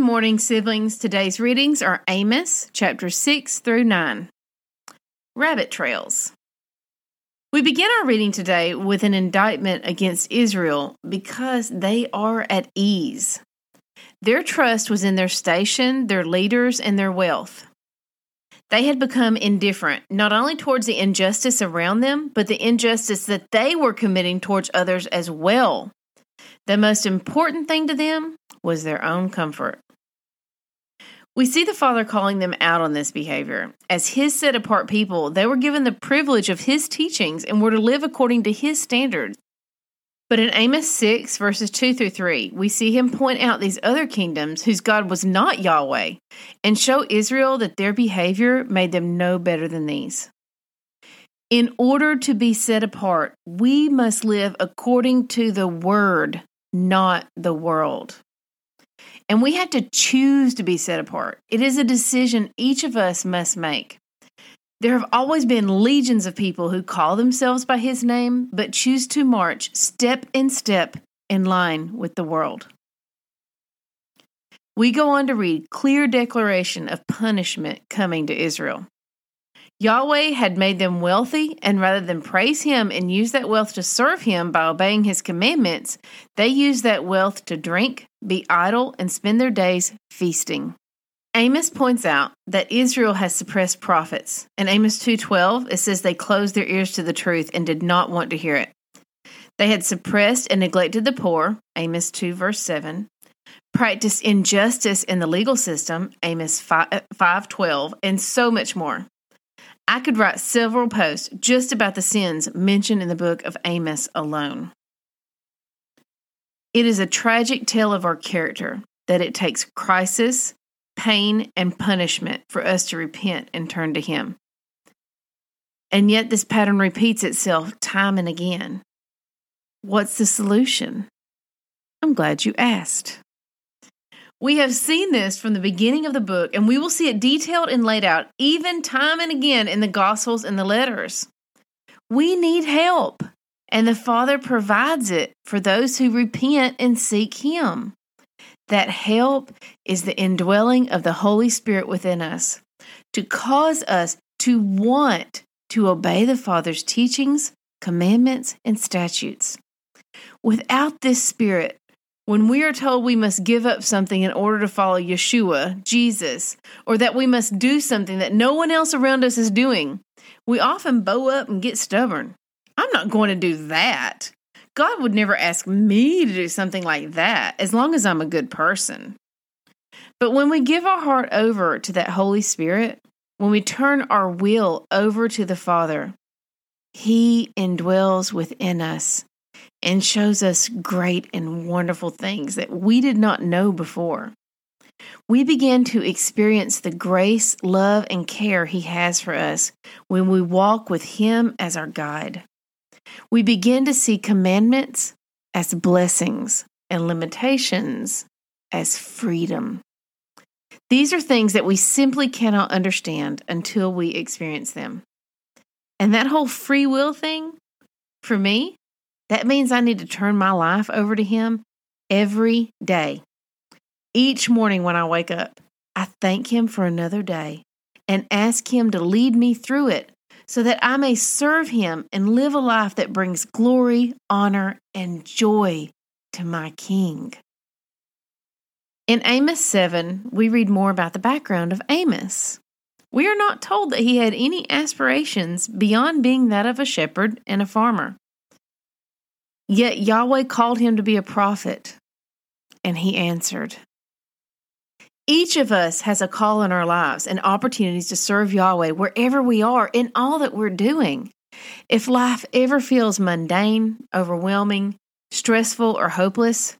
Good morning, siblings. Today's readings are Amos chapter 6 through 9. Rabbit Trails. We begin our reading today with an indictment against Israel because they are at ease. Their trust was in their station, their leaders, and their wealth. They had become indifferent, not only towards the injustice around them, but the injustice that they were committing towards others as well. The most important thing to them was their own comfort. We see the Father calling them out on this behavior. As His set apart people, they were given the privilege of His teachings and were to live according to His standards. But in Amos 6, verses 2 through 3, we see him point out these other kingdoms whose God was not Yahweh and show Israel that their behavior made them no better than these. In order to be set apart, we must live according to the Word, not the world. And we have to choose to be set apart. It is a decision each of us must make. There have always been legions of people who call themselves by his name, but choose to march step in step in line with the world. We go on to read clear declaration of punishment coming to Israel. Yahweh had made them wealthy, and rather than praise him and use that wealth to serve him by obeying his commandments, they used that wealth to drink, be idle, and spend their days feasting. Amos points out that Israel has suppressed prophets. In Amos 2:12, it says they closed their ears to the truth and did not want to hear it. They had suppressed and neglected the poor, Amos 2 verse 7, practiced injustice in the legal system, Amos 5:12, uh, and so much more. I could write several posts just about the sins mentioned in the book of Amos alone. It is a tragic tale of our character that it takes crisis, pain, and punishment for us to repent and turn to Him. And yet, this pattern repeats itself time and again. What's the solution? I'm glad you asked. We have seen this from the beginning of the book, and we will see it detailed and laid out even time and again in the Gospels and the letters. We need help, and the Father provides it for those who repent and seek Him. That help is the indwelling of the Holy Spirit within us to cause us to want to obey the Father's teachings, commandments, and statutes. Without this Spirit, when we are told we must give up something in order to follow Yeshua, Jesus, or that we must do something that no one else around us is doing, we often bow up and get stubborn. I'm not going to do that. God would never ask me to do something like that as long as I'm a good person. But when we give our heart over to that Holy Spirit, when we turn our will over to the Father, He indwells within us and shows us great and wonderful things that we did not know before. We begin to experience the grace, love, and care He has for us when we walk with Him as our guide. We begin to see commandments as blessings and limitations as freedom. These are things that we simply cannot understand until we experience them. And that whole free will thing, for me, that means I need to turn my life over to Him every day. Each morning when I wake up, I thank Him for another day and ask Him to lead me through it so that I may serve Him and live a life that brings glory, honor, and joy to my King. In Amos 7, we read more about the background of Amos. We are not told that he had any aspirations beyond being that of a shepherd and a farmer. Yet Yahweh called him to be a prophet, and he answered. Each of us has a call in our lives and opportunities to serve Yahweh wherever we are in all that we're doing. If life ever feels mundane, overwhelming, stressful, or hopeless,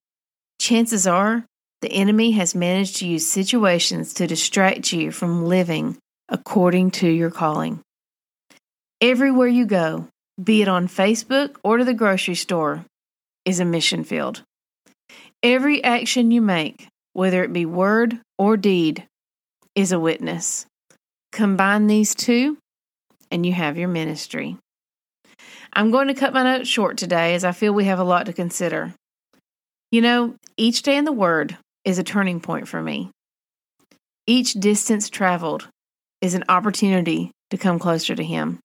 chances are the enemy has managed to use situations to distract you from living according to your calling. Everywhere you go, be it on Facebook or to the grocery store, is a mission field. Every action you make, whether it be word or deed, is a witness. Combine these two, and you have your ministry. I'm going to cut my notes short today as I feel we have a lot to consider. You know, each day in the Word is a turning point for me. Each distance traveled is an opportunity to come closer to Him.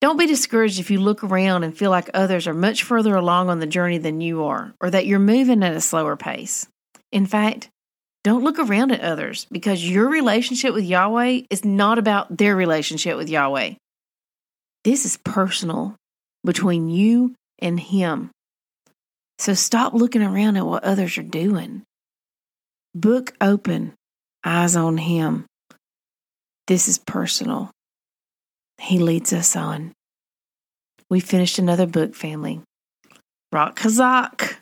Don't be discouraged if you look around and feel like others are much further along on the journey than you are, or that you're moving at a slower pace. In fact, don't look around at others because your relationship with Yahweh is not about their relationship with Yahweh. This is personal between you and Him. So stop looking around at what others are doing. Book open, eyes on Him. This is personal. He leads us on. We finished another book, family. Rock Kazak.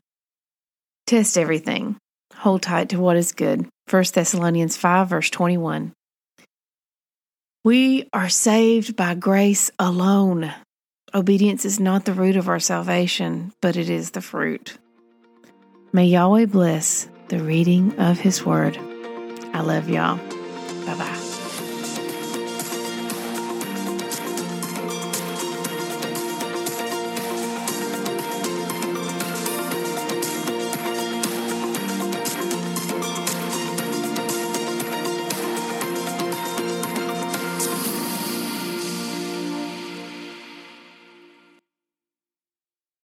Test everything. Hold tight to what is good. 1 Thessalonians 5, verse 21. We are saved by grace alone. Obedience is not the root of our salvation, but it is the fruit. May Yahweh bless the reading of His word. I love y'all.